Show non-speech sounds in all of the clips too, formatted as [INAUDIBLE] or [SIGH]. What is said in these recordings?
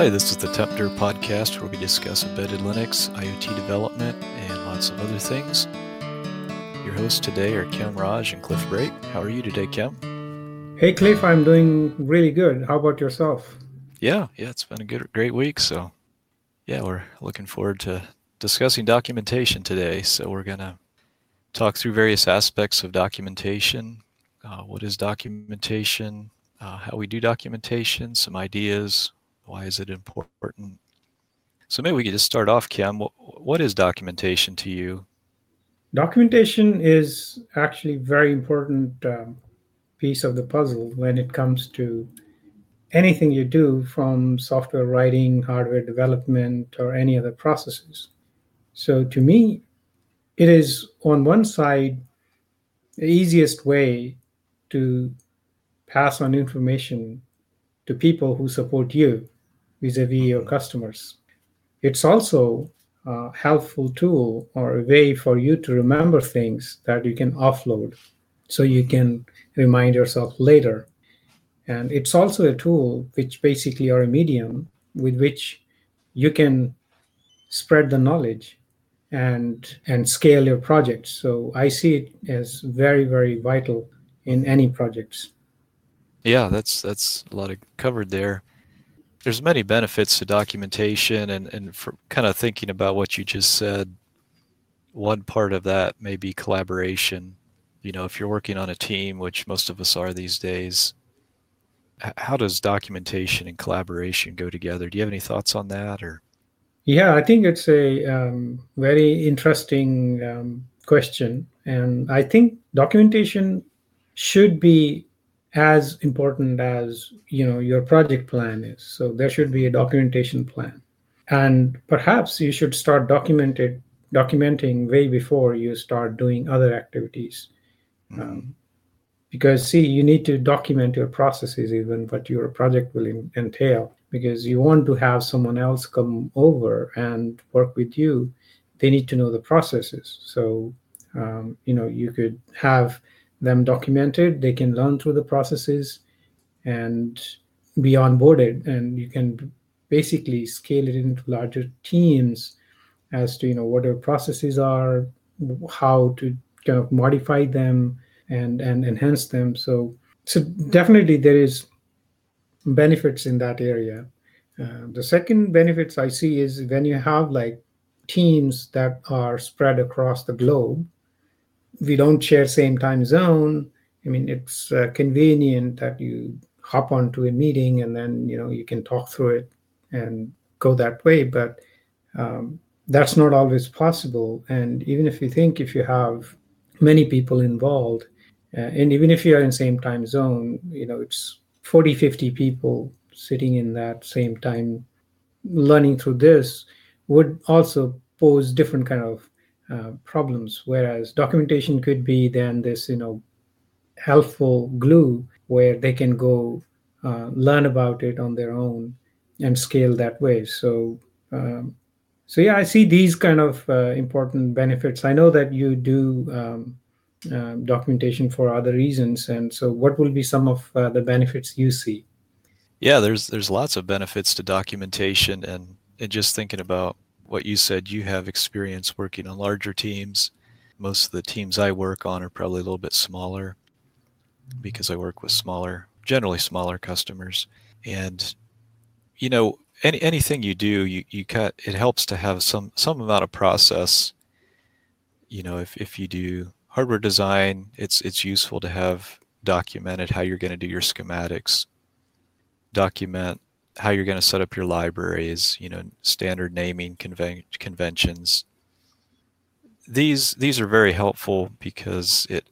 Hi, this is the Tmpdir podcast where we discuss embedded Linux, IoT development, and lots of other things. Your hosts today are Khem Raj and Cliff Brake. How are you today, Khem? Hey, Cliff, I'm doing really good. How about yourself? Yeah, yeah, it's been a good, great week. So, yeah, we're looking forward to discussing documentation today. So, we're going to talk through various aspects of documentation. Uh, what is documentation? Uh, how we do documentation, some ideas, why is it important? So maybe we could just start off, Khem. What is documentation to you? Documentation is actually very important um, piece of the puzzle when it comes to anything you do from software writing, hardware development, or any other processes. So to me, it is on one side the easiest way to pass on information to people who support you vis-a-vis your mm-hmm. customers. It's also a helpful tool or a way for you to remember things that you can offload so you can mm-hmm. remind yourself later. And it's also a tool which basically are a medium with which you can spread the knowledge and and scale your projects. So I see it as very, very vital in any projects. Yeah, that's that's a lot of covered there there's many benefits to documentation and, and for kind of thinking about what you just said. One part of that may be collaboration. You know if you're working on a team which most of us are these days how does documentation and collaboration go together? Do you have any thoughts on that or? Yeah i think it's a um, very interesting um, question. And i think documentation should be as important as you know your project plan is. So there should be a documentation plan. And perhaps you should start documented documenting way before you start doing other activities. Mm-hmm. um, because see you need to document your processes even what your project will in, entail because you want to have someone else come over and work with you. They need to know the processes. So um, you know you could have them documented they can learn through the processes and be onboarded. And you can basically scale it into larger teams as to you know what our processes are how to kind of modify them and and enhance them. So so definitely there is benefits in that area. Uh, the second benefits i see is when you have like teams that are spread across the globe we don't share same time zone. I mean it's uh, convenient that you hop onto a meeting and then you know you can talk through it and go that way. But um, that's not always possible. And even if you think if you have many people involved uh, and even if you are in same time zone you know it's 40 50 people sitting in that same time learning through this would also pose different kind of uh, problems. Whereas documentation could be then this you know helpful glue where they can go uh, learn about it on their own and scale that way. So um, so yeah i see these kind of uh, important benefits. I know that you do um, uh, documentation for other reasons. And so what will be some of uh, the benefits you see? Yeah there's there's lots of benefits to documentation and, and just thinking about what you said, you have experience working on larger teams. Most of the teams I work on are probably a little bit smaller because I work with smaller, generally smaller customers. And you know, any anything you do, you you cut it helps to have some some amount of process. You know, if if you do hardware design, it's it's useful to have documented how you're going to do your schematics. Document how you're going to set up your libraries, you know, standard naming conven- conventions. These these are very helpful because it,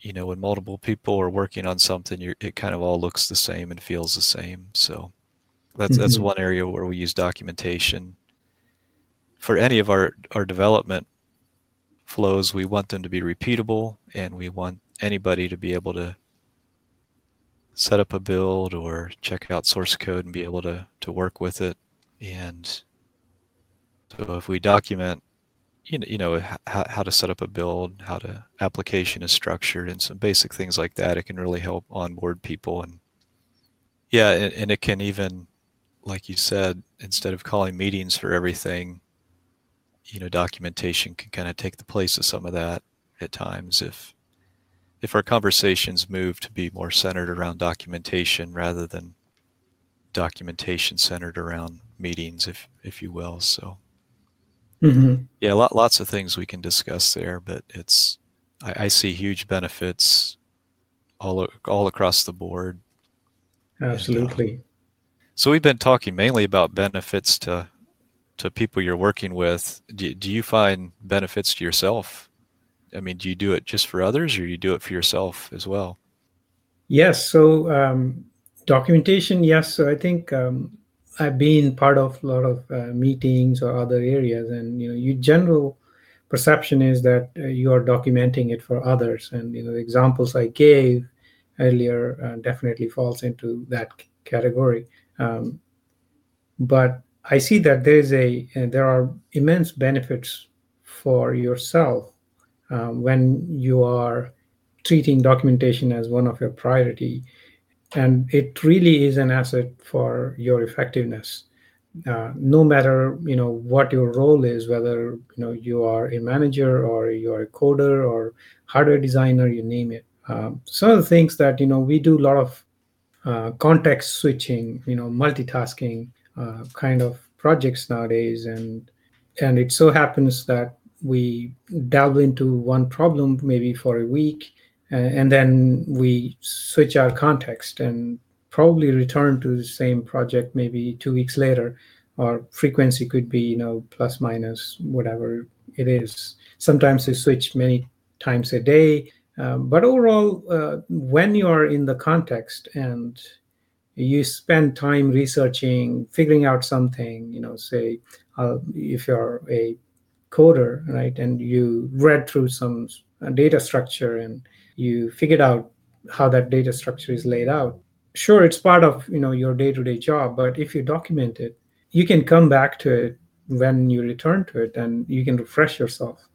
you know, when multiple people are working on something, it kind of all looks the same and feels the same. So that's mm-hmm. that's one area where we use documentation. For any of our our development flows, we want them to be repeatable, and we want anybody to be able to set up a build or check out source code and be able to, to work with it. And so if we document, you know, you know how, how to set up a build, how to application is structured, and some basic things like that, it can really help onboard people. And yeah, and, and it can even like you said, instead of calling meetings for everything, you know, documentation can kind of take the place of some of that at times if if our conversations move to be more centered around documentation rather than documentation centered around meetings, if if you will. So, mm-hmm. yeah, lot, lots of things we can discuss there, but it's I, I see huge benefits all all across the board. Absolutely. And, uh, so we've been talking mainly about benefits to to people you're working with. Do, do you find benefits to yourself? I mean, do you do it just for others, or you do it for yourself as well? Yes. So um, documentation, yes. So I think um, I've been part of a lot of uh, meetings or other areas, and you know, your general perception is that uh, you are documenting it for others, and you know, the examples I gave earlier uh, definitely falls into that category. Um, but I see that there is a uh, there are immense benefits for yourself um, when you are treating documentation as one of your priority, and it really is an asset for your effectiveness. Uh, no matter you know what your role is, whether you know you are a manager or you are a coder or hardware designer, you name it. Um, some of the things that you know we do a lot of uh, context switching, you know, multitasking uh, kind of projects nowadays, and and it so happens that we delve into one problem maybe for a week, uh, and then we switch our context and probably return to the same project maybe two weeks later, or frequency could be you know plus minus whatever it is. Sometimes we switch many times a day um, but overall, uh, when you are in the context and you spend time researching, figuring out something, you know, say uh, if you're a coder, right, and you read through some uh, data structure and you figured out how that data structure is laid out. Sure, it's part of you know your day-to-day job, but if you document it, you can come back to it when you return to it, and you can refresh yourself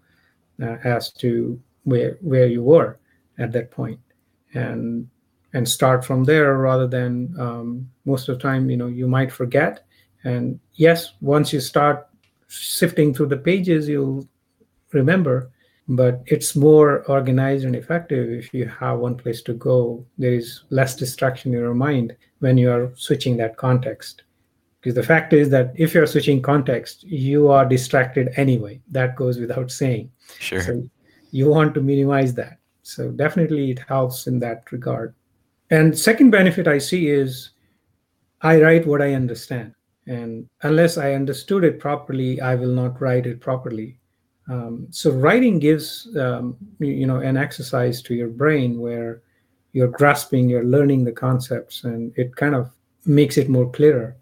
uh, as to where where you were at that point and and start from there rather than um, most of the time you know you might forget and yes once you start sifting through the pages you'll remember but it's more organized and effective. If you have one place to go there is less distraction in your mind when you are switching that context. Because the fact is that if you're switching context you are distracted anyway. That goes without saying. Sure. So you want to minimize that. So definitely it helps in that regard. And second benefit i see is i write what i understand and unless i understood it properly i will not write it properly um, so writing gives um, you know an exercise to your brain where you're grasping you're learning the concepts and it kind of makes it more clearer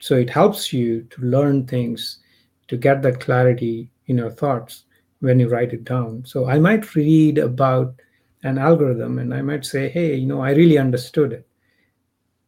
so it helps you to learn things to get that clarity in your thoughts when you write it down. So I might read about an algorithm and I might say, hey, you know, I really understood it.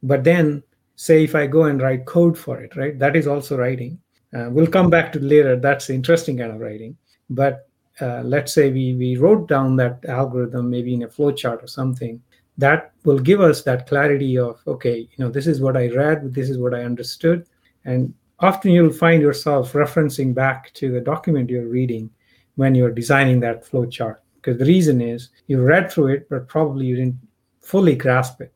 But then, say if I go and write code for it, right? That is also writing. Uh, we'll come back to later. That's interesting kind of writing. But uh, let's say we, we wrote down that algorithm maybe in a flowchart or something that will give us that clarity of okay you know this is what i read this is what i understood and often you'll find yourself referencing back to the document you're reading when you're designing that flow chart. Because the reason is you read through it, but probably you didn't fully grasp it.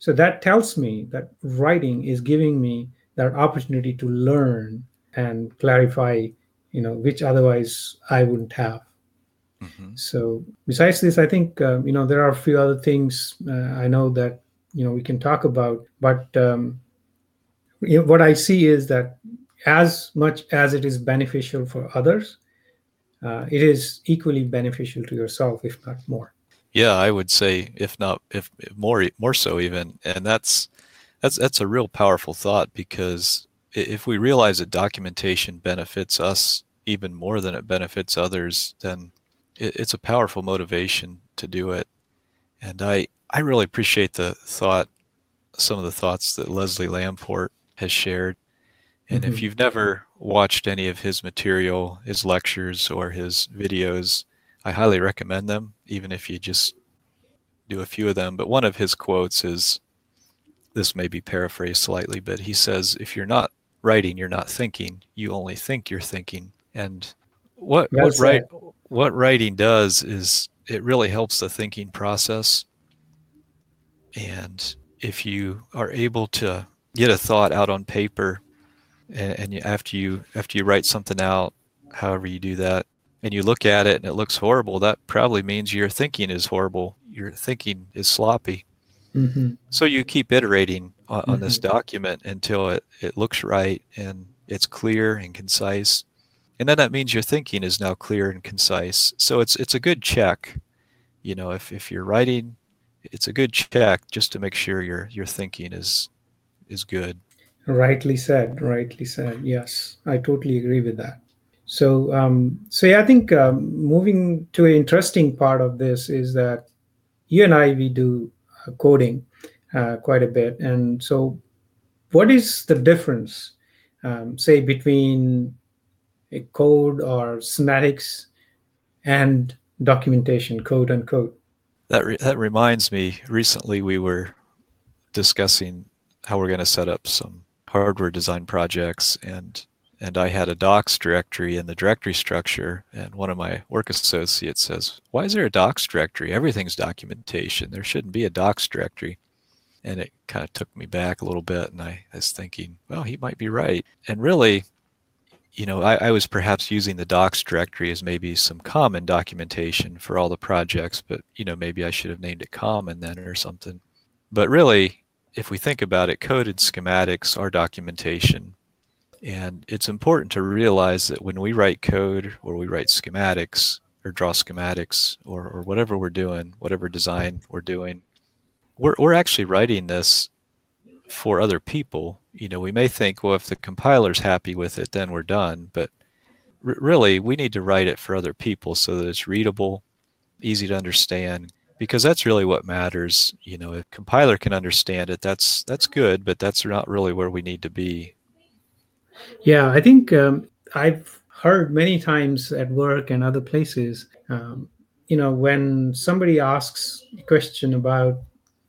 So that tells me that writing is giving me that opportunity to learn and clarify, you know, which otherwise I wouldn't have. Mm-hmm. So besides this, I think um, you know there are a few other things uh, I know that you know we can talk about, but um, you know, what I see is that as much as it is beneficial for others, uh, it is equally beneficial to yourself, if not more. Yeah, I would say, if not, if more, more so even, and that's that's that's a real powerful thought because if we realize that documentation benefits us even more than it benefits others, then it, it's a powerful motivation to do it. And I I really appreciate the thought, some of the thoughts that Leslie Lamport has shared. And mm-hmm. if you've never watched any of his material, his lectures, or his videos, I highly recommend them, even if you just do a few of them. But one of his quotes is this may be paraphrased slightly, but he says, if you're not writing, you're not thinking. You only think you're thinking. And what what write, what writing does is it really helps the thinking process. And if you are able to get a thought out on paper, and, and you, after you after you write something out, however you do that, and you look at it and it looks horrible, that probably means your thinking is horrible. Your thinking is sloppy. Mm-hmm. So you keep iterating on, mm-hmm. on, this mm-hmm. document until it, it looks right and it's clear and concise. And then that means your thinking is now clear and concise. So it's it's a good check. You know, if, if you're writing, it's a good check just to make sure your your thinking is is good. Rightly said. Rightly said. Yes, I totally agree with that. So, um, so yeah, I think um, moving to an interesting part of this is that you and I we do uh, coding uh, quite a bit, and so what is the difference, um, say, between a code or schematics and documentation, code unquote? That re- that reminds me. Recently, we were discussing how we're going to set up some hardware design projects and and I had a docs directory in the directory structure and one of my work associates says, "Why is there a docs directory? Everything's documentation. There shouldn't be a docs directory." And it kind of took me back a little bit and I was thinking, well, he might be right. And really, you know, I, I was perhaps using the docs directory as maybe some common documentation for all the projects, but you know, maybe I should have named it common then or something. But really, if we think about it, coded schematics are documentation. And it's important to realize that when we write code or we write schematics or draw schematics or, or whatever we're doing, whatever design we're doing, we're, we're actually writing this for other people. You know, we may think, well, if the compiler's happy with it, then we're done. But r- really, we need to write it for other people so that it's readable, easy to understand, because that's really what matters. You know, if compiler can understand it, that's that's good, but that's not really where we need to be. Yeah, I think um, I've heard many times at work and other places. Um, you know, when somebody asks a question about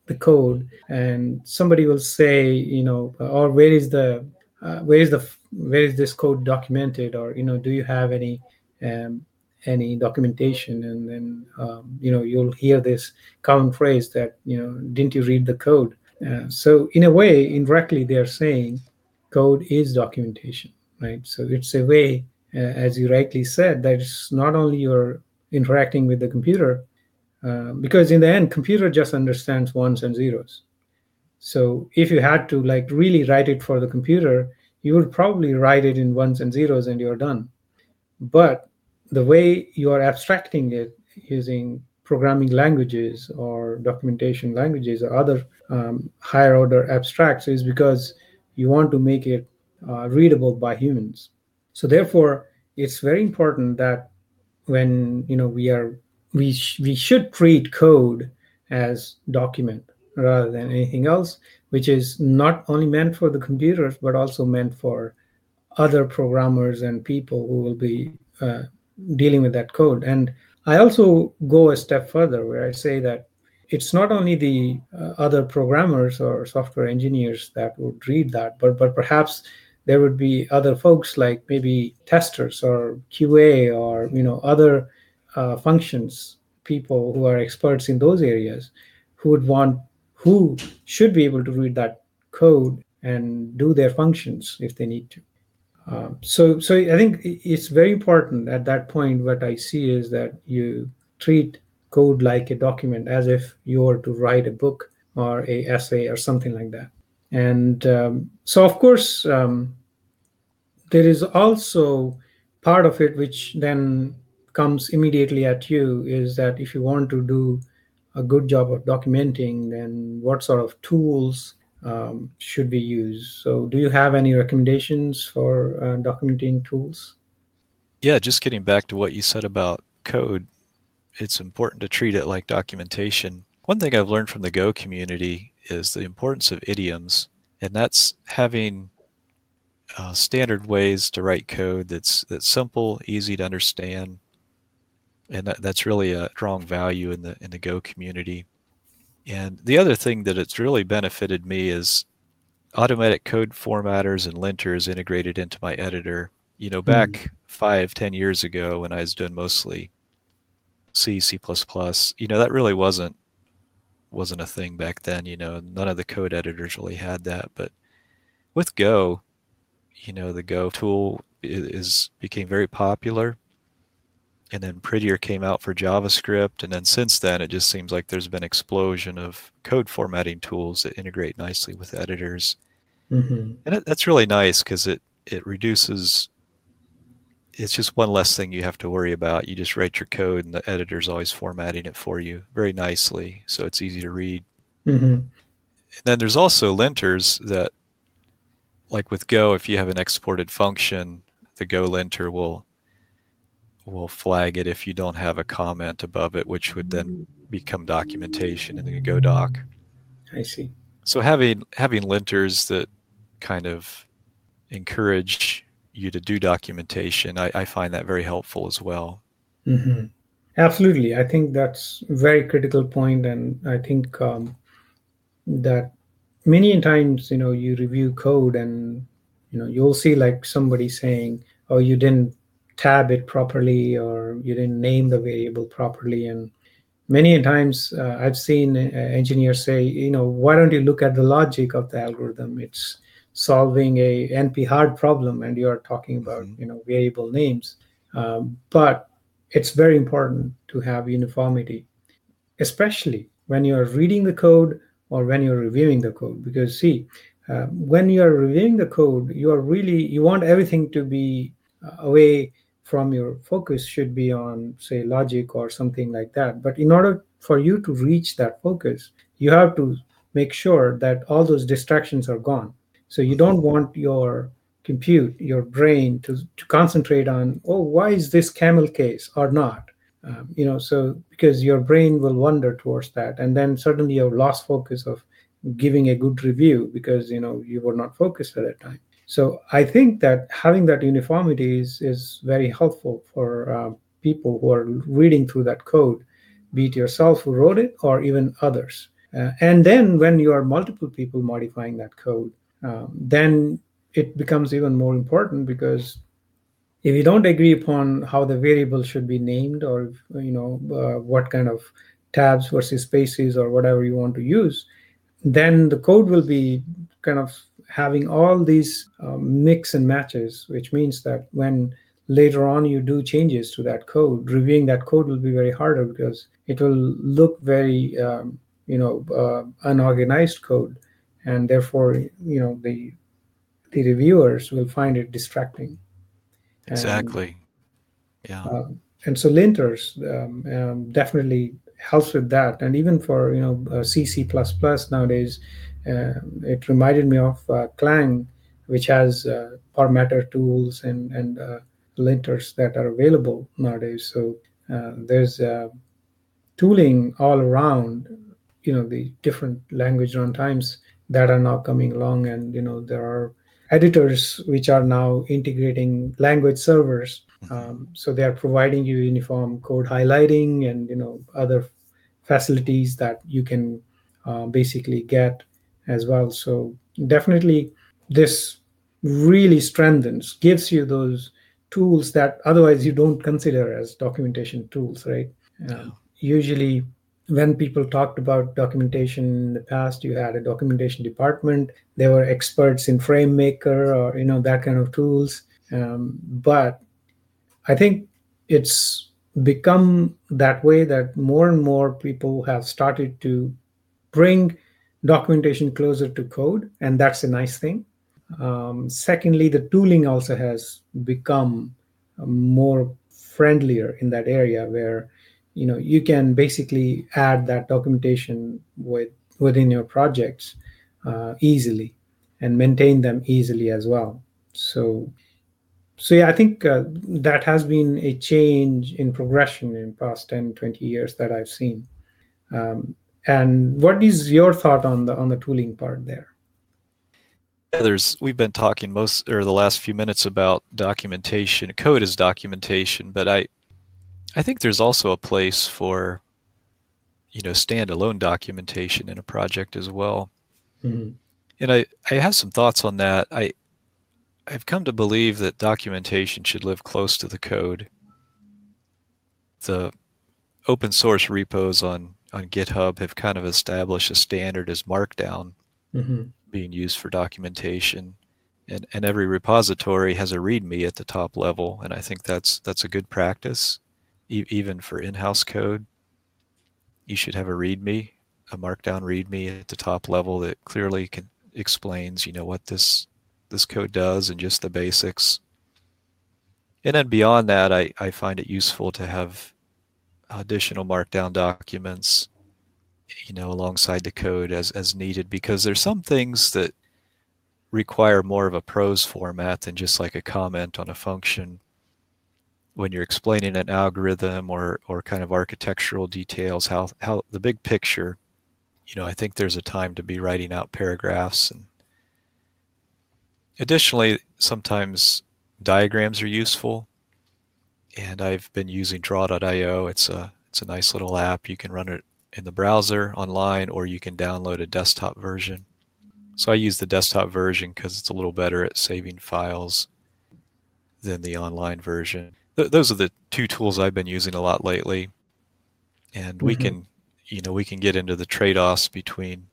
the code, and somebody will say, you know, or where is the uh, where is the where is this code documented, or you know, do you have any um, any documentation and then um, you know you'll hear this common phrase that you know didn't you read the code uh, so in a way indirectly they're saying code is documentation right? So it's a way uh, as you rightly said that it's not only you're interacting with the computer uh, because in the end computer just understands ones and zeros. So if you had to like really write it for the computer you would probably write it in ones and zeros and you're done. But the way you are abstracting it using programming languages or documentation languages or other um, higher order abstracts is because you want to make it uh, readable by humans so therefore it's very important that when you know we are we sh- we should treat code as document rather than anything else which is not only meant for the computers but also meant for other programmers and people who will be uh, dealing with that code. And I also go a step further where I say that it's not only the uh, other programmers or software engineers that would read that, but but perhaps there would be other folks like maybe testers or QA or you know other uh, functions people who are experts in those areas who would want who should be able to read that code and do their functions if they need to. Um, so, so I think it's very important at that point. What I see is that you treat code like a document, as if you were to write a book or a essay or something like that. And um, so, of course, um, there is also part of it which then comes immediately at you is that if you want to do a good job of documenting, then what sort of tools um, should be used. So, do you have any recommendations for uh, documenting tools? Yeah, just getting back to what you said about code, it's important to treat it like documentation. One thing I've learned from the Go community is the importance of idioms, and that's having uh, standard ways to write code that's that's simple, easy to understand, and that, that's really a strong value in the in the Go community. And the other thing that it's really benefited me is automatic code formatters and linters integrated into my editor. You know, back mm. five, ten years ago when I was doing mostly C, C++, you know, that really wasn't wasn't a thing back then. You know, none of the code editors really had that. But with Go, you know, the Go tool is, is became very popular and then Prettier came out for JavaScript, and then since then it just seems like there's been explosion of code formatting tools that integrate nicely with editors, mm-hmm. and it, that's really nice because it it reduces. It's just one less thing you have to worry about. You just write your code, and the editor's always formatting it for you very nicely, so it's easy to read. Mm-hmm. And then there's also linters that, like with Go, if you have an exported function, the Go linter will will flag it if you don't have a comment above it, which would then become documentation in the Go doc. I see. So having having linters that kind of encourage you to do documentation, I, I find that very helpful as well. Mm-hmm. Absolutely, I think that's very critical point, and I think um, that many times you know you review code and you know you'll see like somebody saying, "Oh, you didn't tab it properly or you didn't name the variable properly and many times uh, i've seen uh, engineers say you know why don't you look at the logic of the algorithm it's solving a np hard problem and you're talking about mm-hmm. you know variable names. Um, but it's very important to have uniformity especially when you're reading the code or when you're reviewing the code. Because see uh, when you're reviewing the code you are really you want everything to be away from your focus should be on say logic or something like that. But in order for you to reach that focus you have to make sure that all those distractions are gone so you don't want your compute your brain to, to concentrate on oh why is this camel case or not? Um, you know so because your brain will wander towards that. And then suddenly you've lost focus of giving a good review because you know you were not focused at that time. So I think that having that uniformity is, is very helpful for uh, people who are reading through that code, be it yourself who wrote it or even others. Uh, and then when you are multiple people modifying that code, um, then it becomes even more important because if you don't agree upon how the variable should be named or you know uh, what kind of tabs versus spaces or whatever you want to use then the code will be kind of having all these um, mix and matches, which means that when later on you do changes to that code, reviewing that code will be very harder because it will look very, um, you know, uh, unorganized code, and therefore, you know, the the reviewers will find it distracting. Exactly. yeah. Uh, and so linters um, um, definitely helps with that, and even for you know uh, C C plus plus nowadays uh, it reminded me of uh, Clang, which has uh, formatter tools and and linters that are available nowadays. So there's tooling all around. You know the different language runtimes that are now coming along, and you know there are editors which are now integrating language servers. Mm-hmm. Um, so they are providing you uniform code highlighting and you know other facilities that you can uh, basically get as well. So definitely this really strengthens, gives you those tools that otherwise you don't consider as documentation tools, right? Yeah. Um, usually when people talked about documentation in the past you had a documentation department they were experts in framemaker or you know that kind of tools um, but i think it's become that way that more and more people have started to bring documentation closer to code, and that's a nice thing. Um, secondly, the tooling also has become more friendlier in that area where you know you can basically add that documentation with within your projects uh, easily and maintain them easily as well so so yeah i think uh, that has been a change in progression in past 10 20 years that i've seen um, and what is your thought on the on the tooling part there? Yeah, there's we've been talking most or the last few minutes about documentation. Code is documentation, but I I think there's also a place for you know standalone documentation in a project as well. Mm-hmm. And I, I have some thoughts on that. I I've come to believe that documentation should live close to the code. The open source repos on, on GitHub have kind of established a standard as Markdown Mm-hmm. being used for documentation. And, and every repository has a README at the top level, and I think that's that's a good practice, e- even for in-house code. You should have a README, a Markdown README at the top level that clearly can explains, you know, what this this code does and just the basics. And then beyond that, I, I find it useful to have additional Markdown documents, you know, alongside the code as, as needed because there's some things that require more of a prose format than just like a comment on a function when you're explaining an algorithm or, or kind of architectural details, how, how the big picture, you know, I think there's a time to be writing out paragraphs and Additionally, sometimes diagrams are useful, and I've been using Draw.io. It's a it's a nice little app. You can run it in the browser online, or you can download a desktop version. So I use the desktop version because it's a little better at saving files than the online version. Th- those are the two tools I've been using a lot lately, and mm-hmm. we can, you know, we can get into the trade-offs between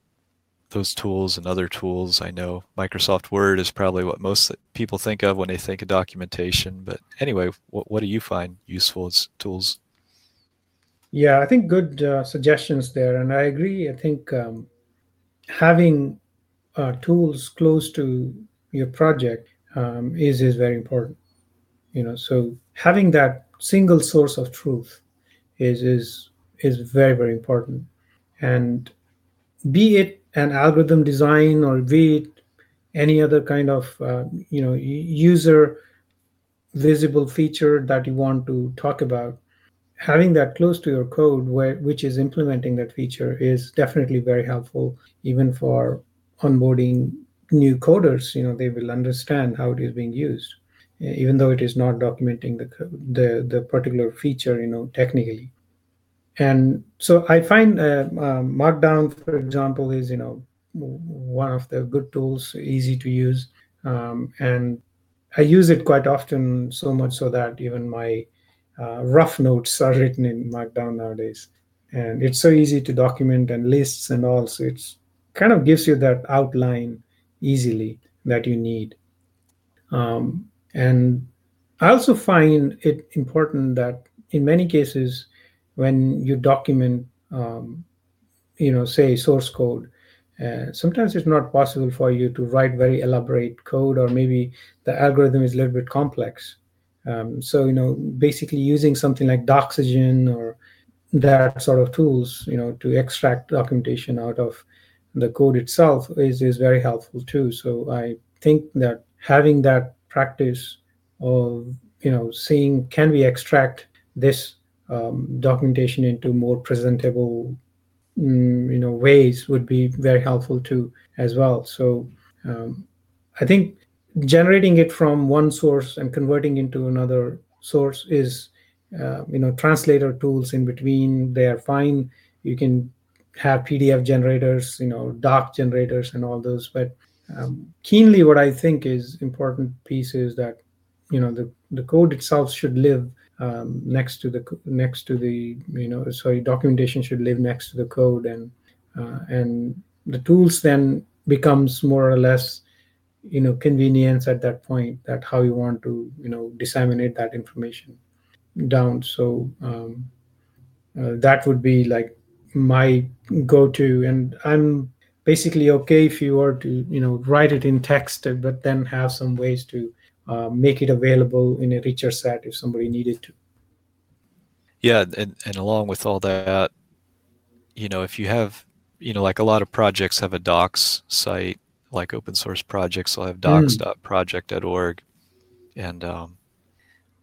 those tools and other tools. I know Microsoft Word is probably what most people think of when they think of documentation. But anyway, what, what do you find useful as tools? Yeah, I think good uh, suggestions there. And I agree. I think um, having uh, tools close to your project um, is, is very important. You know, so having that single source of truth is, is, is very, very important. And be it an algorithm design or be it any other kind of uh, you know user visible feature that you want to talk about having that close to your code where which is implementing that feature is definitely very helpful even for onboarding new coders you know they will understand how it is being used even though it is not documenting the the, the particular feature you know technically and so I find uh, uh, Markdown, for example, is you know one of the good tools, easy to use, um, and I use it quite often. So much so that even my uh, rough notes are written in Markdown nowadays, and it's so easy to document and lists and all. So it's kind of gives you that outline easily that you need. Um, and I also find it important that in many cases when you document, um, you know, say source code, uh, sometimes it's not possible for you to write very elaborate code, or maybe the algorithm is a little bit complex. Um, so, you know, basically using something like Doxygen or that sort of tools, you know, to extract documentation out of the code itself is, is very helpful too. So I think that having that practice of, you know, seeing can we extract this um, documentation into more presentable mm, you know ways would be very helpful too as well. So um, i think generating it from one source and converting into another source is uh, you know translator tools in between. They are fine. You can have pdf generators you know doc generators and all those but um, keenly what i think is important piece is that you know the, the code itself should live um, next to the next to the you know sorry documentation should live next to the code and uh, and the tools then becomes more or less you know convenience at that point that how you want to you know disseminate that information down. So um, uh, that would be like my go-to. And i'm basically okay if you were to you know write it in text but then have some ways to uh, make it available in a richer set if somebody needed to. Yeah, and, and along with all that, you know, if you have, you know, like a lot of projects have a docs site, like open source projects will have docs.project.org. And, um,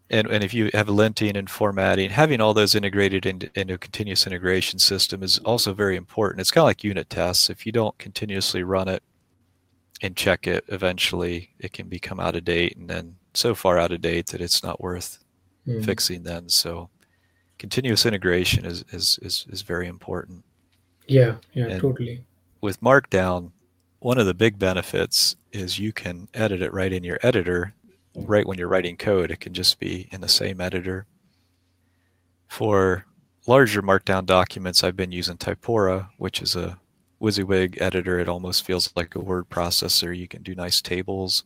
and, and if you have linting and formatting, having all those integrated into, into a continuous integration system is also very important. It's kind of like unit tests. If you don't continuously run it and check it eventually it can become out of date and then so far out of date that it's not worth mm. fixing then so continuous integration is is is, is very important. Yeah, yeah, and totally. With Markdown, one of the big benefits is you can edit it right in your editor, right when you're writing code. It can just be in the same editor. For larger Markdown documents, I've been using Typora, which is a WYSIWYG editor. It almost feels like a word processor. You can do nice tables.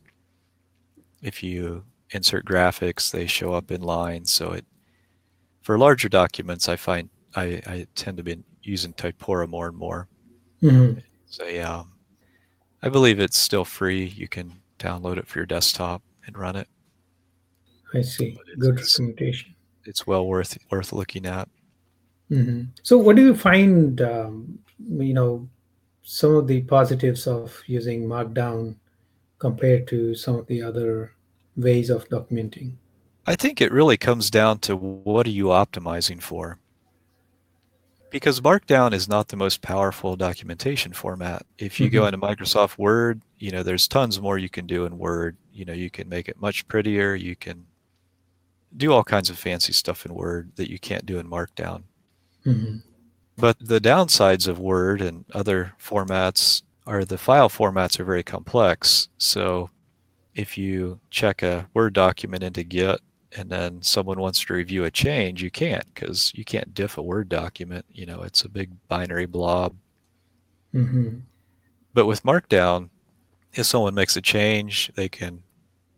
If you insert graphics, they show up in lines. So it, for larger documents, I find I, I tend to be using Typora more and more. Mm-hmm. So yeah, I believe it's still free. You can download it for your desktop and run it. I see. Good recommendation. It's well worth worth looking at. Mm-hmm. So, what do you find? Um, you know, some of the positives of using Markdown compared to some of the other ways of documenting? I think it really comes down to what are you optimizing for? Because Markdown is not the most powerful documentation format. If you mm-hmm. go into Microsoft Word, you know, there's tons more you can do in Word. You know, you can make it much prettier. You can do all kinds of fancy stuff in Word that you can't do in Markdown. Mm-hmm. But the downsides of Word and other formats are the file formats are very complex. So if you check a Word document into Git and then someone wants to review a change, you can't because you can't diff a Word document. You know, it's a big binary blob. Mm-hmm. But with Markdown, if someone makes a change, they can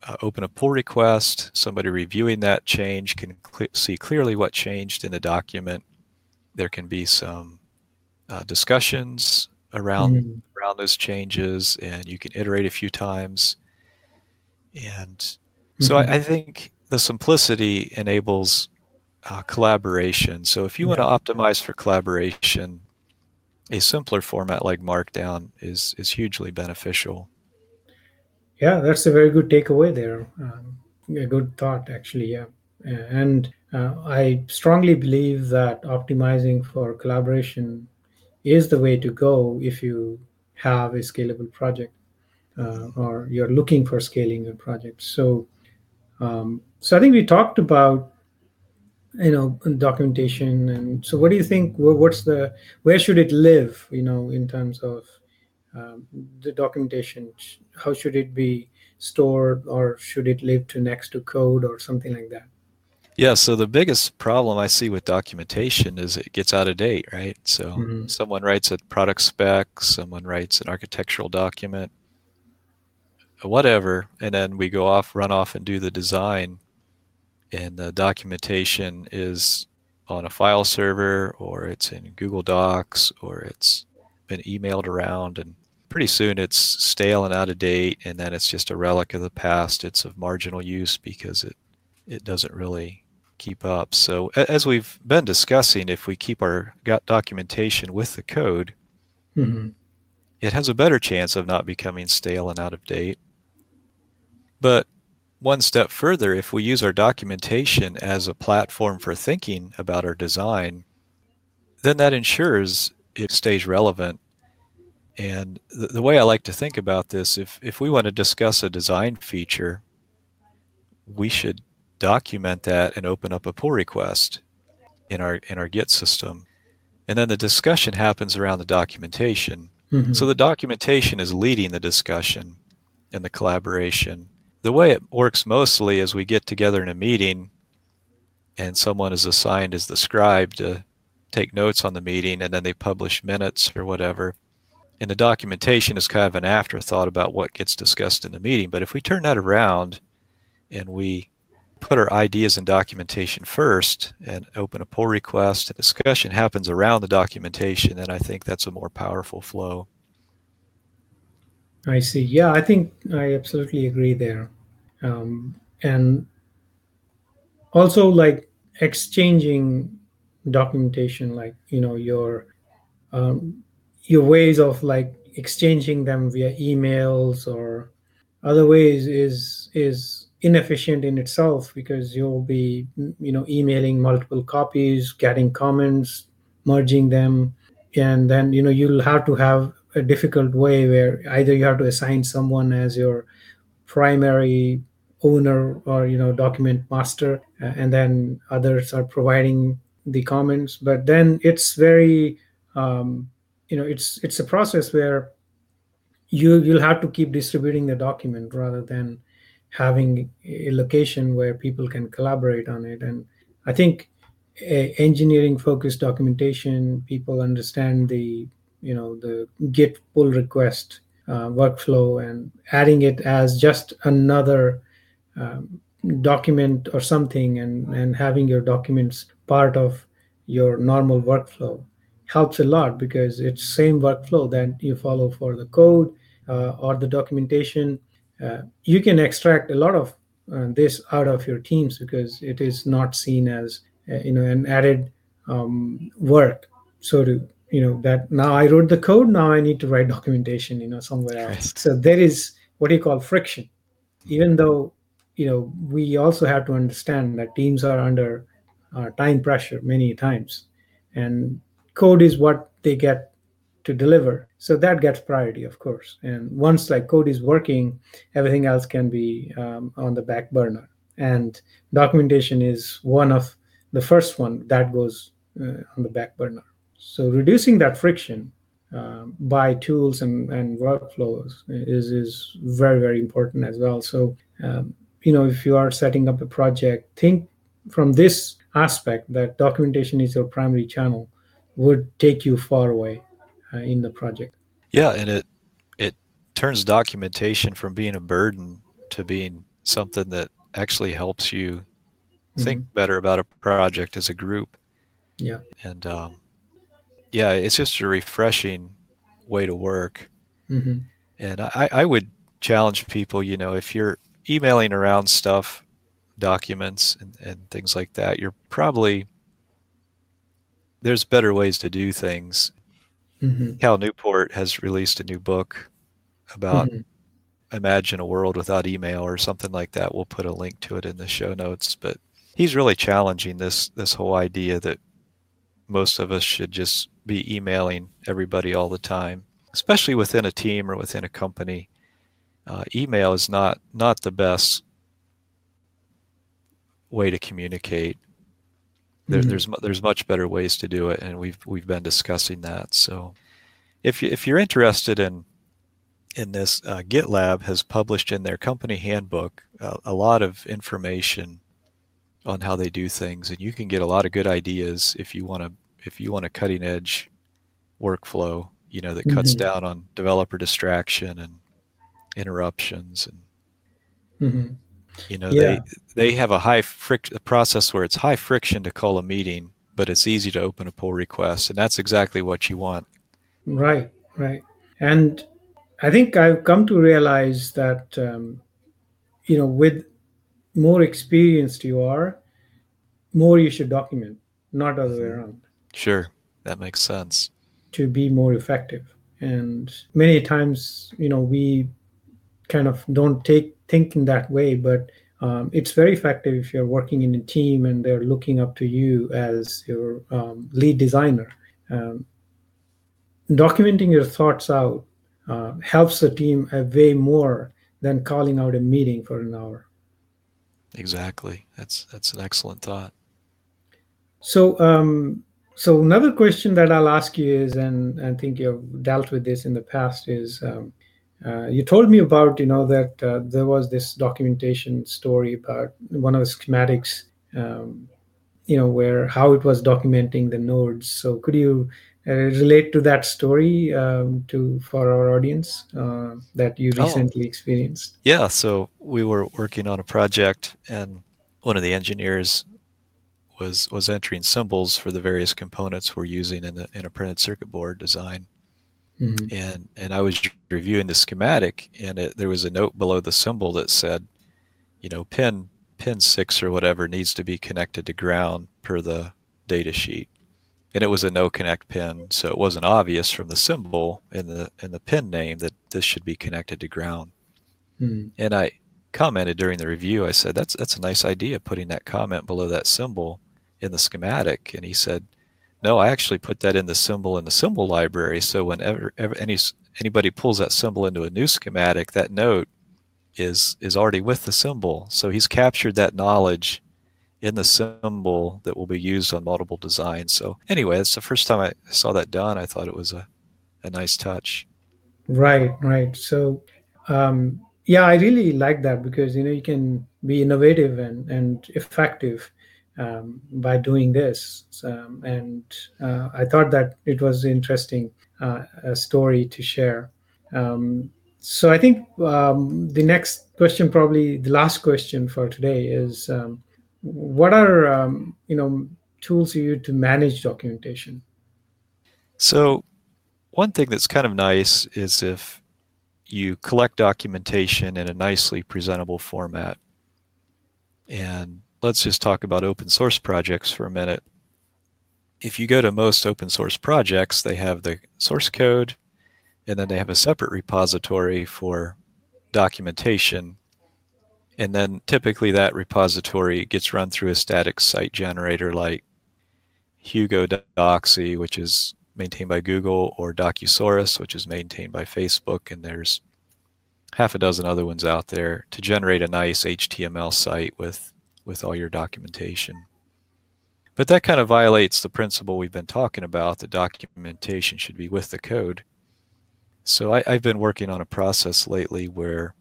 uh, open a pull request. Somebody reviewing that change can cl- see clearly what changed in the document. There can be some uh, discussions around mm-hmm. around those changes, and you can iterate a few times. And so mm-hmm. I, I, think the simplicity enables uh, collaboration. So if you yeah. want to optimize for collaboration, a simpler format like Markdown is is hugely beneficial. Yeah, that's a very good takeaway there. Um, a good thought, actually. Yeah, and uh, I strongly believe that optimizing for collaboration is the way to go if you have a scalable project uh, or you're looking for scaling a project. So, um, so I think we talked about you know documentation and so what do you think what's the where should it live you know in terms of um, the documentation? How should it be stored or should it live to next to code or something like that? Yeah so the biggest problem i see with documentation is it gets out of date right? So mm-hmm. someone writes a product spec someone writes an architectural document whatever and then we go off run off and do the design and the documentation is on a file server or it's in google docs or it's been emailed around and pretty soon it's stale and out of date, and then it's just a relic of the past. It's of marginal use because it it doesn't really keep up. So as we've been discussing, if we keep our documentation with the code, mm-hmm. it has a better chance of not becoming stale and out of date. But one step further, if we use our documentation as a platform for thinking about our design, then that ensures it stays relevant and the, the way I like to think about this, if, if we want to discuss a design feature, we should document that and open up a pull request in our in our Git system. And then the discussion happens around the documentation. Mm-hmm. So the documentation is leading the discussion and the collaboration. The way it works mostly is we get together in a meeting and someone is assigned as the scribe to take notes on the meeting and then they publish minutes or whatever and the documentation is kind of an afterthought about what gets discussed in the meeting. But if we turn that around and we put our ideas and documentation first and open a pull request, a discussion happens around the documentation, then I think that's a more powerful flow. I see. Yeah, I think I absolutely agree there. Um, and also, like exchanging documentation, like, you know, your um, your ways of like exchanging them via emails or other ways is is inefficient in itself because you'll be you know emailing multiple copies getting comments merging them and then you know you'll have to have a difficult way where either you have to assign someone as your primary owner or you know document master and then others are providing the comments, but then it's very um, you know it's it's a process where you you'll have to keep distributing the document rather than having a location where people can collaborate on it. And i think engineering focused documentation people understand the you know the git pull request uh, workflow and adding it as just another um, document or something and and having your documents part of your normal workflow helps a lot because it's same workflow that you follow for the code uh, or the documentation. Uh, you can extract a lot of uh, this out of your teams because it is not seen as uh, you know an added um, work. So to you know that now i wrote the code now i need to write documentation you know somewhere else. So there is what do you call friction. Even though you know we also have to understand that teams are under uh, time pressure many times. And code is what they get to deliver. So that gets priority of course. And once like code is working everything else can be um, on the back burner. And documentation is one of the first one that goes uh, on the back burner so reducing that friction uh, by tools and, and workflows is is very very important as well so um, you know if you are setting up a project think from this aspect that documentation is your primary channel would take you far away uh, in the project. Yeah, and it it turns documentation from being a burden to being something that actually helps you mm-hmm. think better about a project as a group. Yeah, and um, yeah, it's just a refreshing way to work. Mm-hmm. And I, I would challenge people, you know, if you're emailing around stuff, documents and, and things like that, you're probably there's better ways to do things. Mm-hmm. Cal Newport has released a new book about mm-hmm. imagine a world without email or something like that. We'll put a link to it in the show notes. But he's really challenging this this whole idea that most of us should just be emailing everybody all the time, especially within a team or within a company. Uh, email is not not the best way to communicate there, mm-hmm. There's there's much better ways to do it, and we've we've been discussing that. So, if you, if you're interested in in this, uh, GitLab has published in their company handbook uh, a lot of information on how they do things, and you can get a lot of good ideas if you want to if you want a cutting edge workflow, you know, that cuts mm-hmm. down on developer distraction and interruptions and mm-hmm. You know, yeah. they they have a high fric- process where it's high friction to call a meeting, but it's easy to open a pull request, and that's exactly what you want. Right, right. And I think I've come to realize that um, you know, with more experienced you are, more you should document, not other way mm-hmm. around. Sure, that makes sense. To be more effective, and many times, you know, we kind of don't take thinking that way, but um, it's very effective if you're working in a team and they're looking up to you as your um, lead designer. Um, documenting your thoughts out uh, helps the team a way more than calling out a meeting for an hour. Exactly. That's that's an excellent thought. So, um, so another question that I'll ask you is, and I think you've dealt with this in the past, is um, uh, you told me about you know that uh, there was this documentation story about one of the schematics um, you know where how it was documenting the nodes so could you uh, relate to that story um, to for our audience uh, that you oh. recently oh. experienced yeah so we were working on a project and one of the engineers was was entering symbols for the various components we're using in, the, in a printed circuit board design Mm-hmm. And and I was reviewing the schematic, and it, there was a note below the symbol that said, you know, pin pin six or whatever needs to be connected to ground per the data sheet. And it was a no connect pin, so it wasn't obvious from the symbol in the in the pin name that this should be connected to ground. Mm-hmm. And I commented during the review. I said, "That's that's a nice idea, putting that comment below that symbol in the schematic." And he said, no, I actually put that in the symbol in the symbol library. So whenever any anybody pulls that symbol into a new schematic, that note is is already with the symbol. So he's captured that knowledge in the symbol that will be used on multiple designs. So anyway, that's the first time I saw that done. I thought it was a, a nice touch. Right, right. So um, yeah, I really like that because you know you can be innovative and and effective um, by doing this. Um, and uh, I thought that it was interesting uh, a story to share. Um, so I think um, the next question, probably the last question for today, is um, what are um, you know tools you use to manage documentation? So one thing that's kind of nice is if you collect documentation in a nicely presentable format. And let's just talk about open source projects for a minute. If you go to most open source projects, they have the source code, and then they have a separate repository for documentation. And then typically that repository gets run through a static site generator like Hugo Docsy, which is maintained by Google, or Docusaurus, which is maintained by Facebook, and there's half a dozen other ones out there to generate a nice HTML site with, with all your documentation. But that kind of violates the principle we've been talking about, the documentation should be with the code. So I, I've been working on a process lately where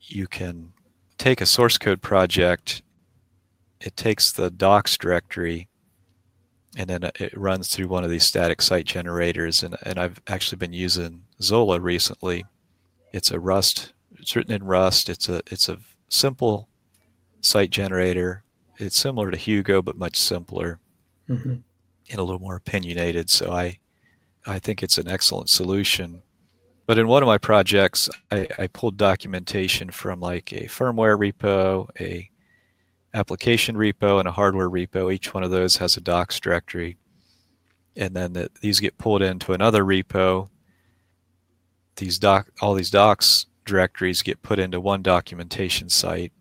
you can take a source code project, it takes the docs directory, and then it runs through one of these static site generators. And, and I've actually been using Zola recently. It's a Rust, it's written in Rust. It's a, it's a simple site generator. It's similar to Hugo, but much simpler mm-hmm. and a little more opinionated. So I, I think it's an excellent solution. But in one of my projects, I, I pulled documentation from like a firmware repo, a application repo and a hardware repo. Each one of those has a docs directory. And then the, these get pulled into another repo. These doc, all these docs directories get put into one documentation site.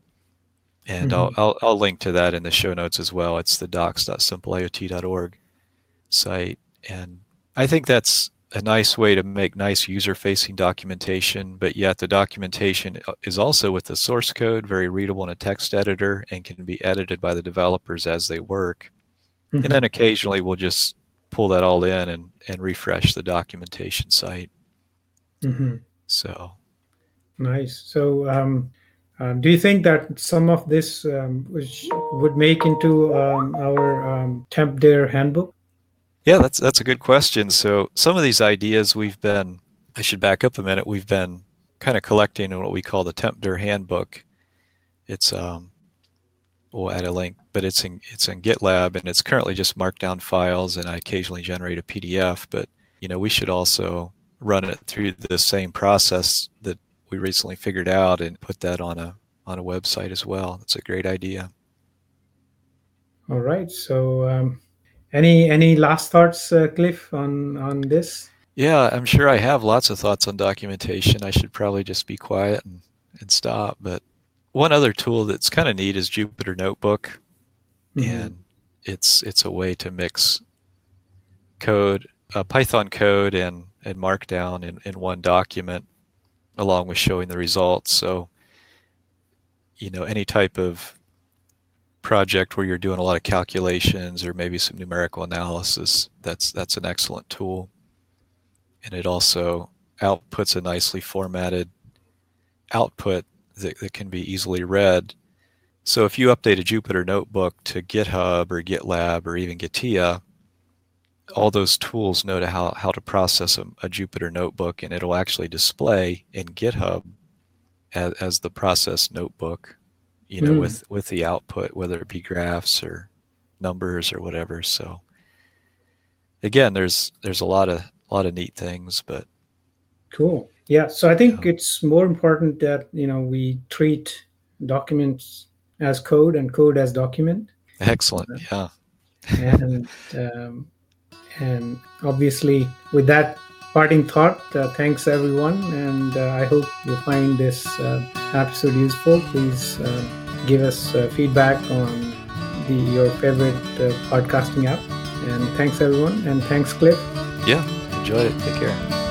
And mm-hmm. I'll, I'll, I'll link to that in the show notes as well. It's the docs.simpleiot.org site. And I think that's a nice way to make nice user-facing documentation, but yet the documentation is also with the source code, very readable in a text editor, and can be edited by the developers as they work. Mm-hmm. And then occasionally we'll just pull that all in and, and refresh the documentation site. Mm-hmm. So nice. So um, uh, do you think that some of this um, would make into um, our um, Tmpdir handbook? Yeah, that's that's a good question. So some of these ideas we've been I should back up a minute. We've been kind of collecting in what we call the Tmpdir handbook. It's um we'll add a link, but it's in it's in GitLab and it's currently just markdown files and I occasionally generate a PDF, but you know, we should also run it through the same process that we recently figured out and put that on a on a website as well. That's a great idea. All right. So um, any any last thoughts, uh, Cliff, on on this? Yeah, I'm sure I have lots of thoughts on documentation. I should probably just be quiet and, and stop. But one other tool that's kind of neat is Jupyter Notebook, mm-hmm. and it's it's a way to mix code, uh, Python code, and and Markdown in, in one document, along with showing the results. So, you know, any type of project where you're doing a lot of calculations or maybe some numerical analysis, that's that's an excellent tool. And it also outputs a nicely formatted output that, that can be easily read. So if you update a Jupyter notebook to GitHub or GitLab or even Gitea, all those tools know to how, how to process a, a Jupyter notebook and it'll actually display in GitHub as, as the process notebook you know, mm. with with the output, whether it be graphs or numbers or whatever. So again, there's there's a lot of a lot of neat things, but cool. Yeah. So I think it's more important that you know we treat documents as code and code as document. Excellent. Uh, yeah. [LAUGHS] and um, and obviously with that parting thought. Uh, thanks, everyone, and uh, I hope you find this uh, episode useful. Please uh, give us uh, feedback on the your favorite podcasting app. And thanks, everyone, and thanks, Cliff. Yeah, enjoy it. Take care.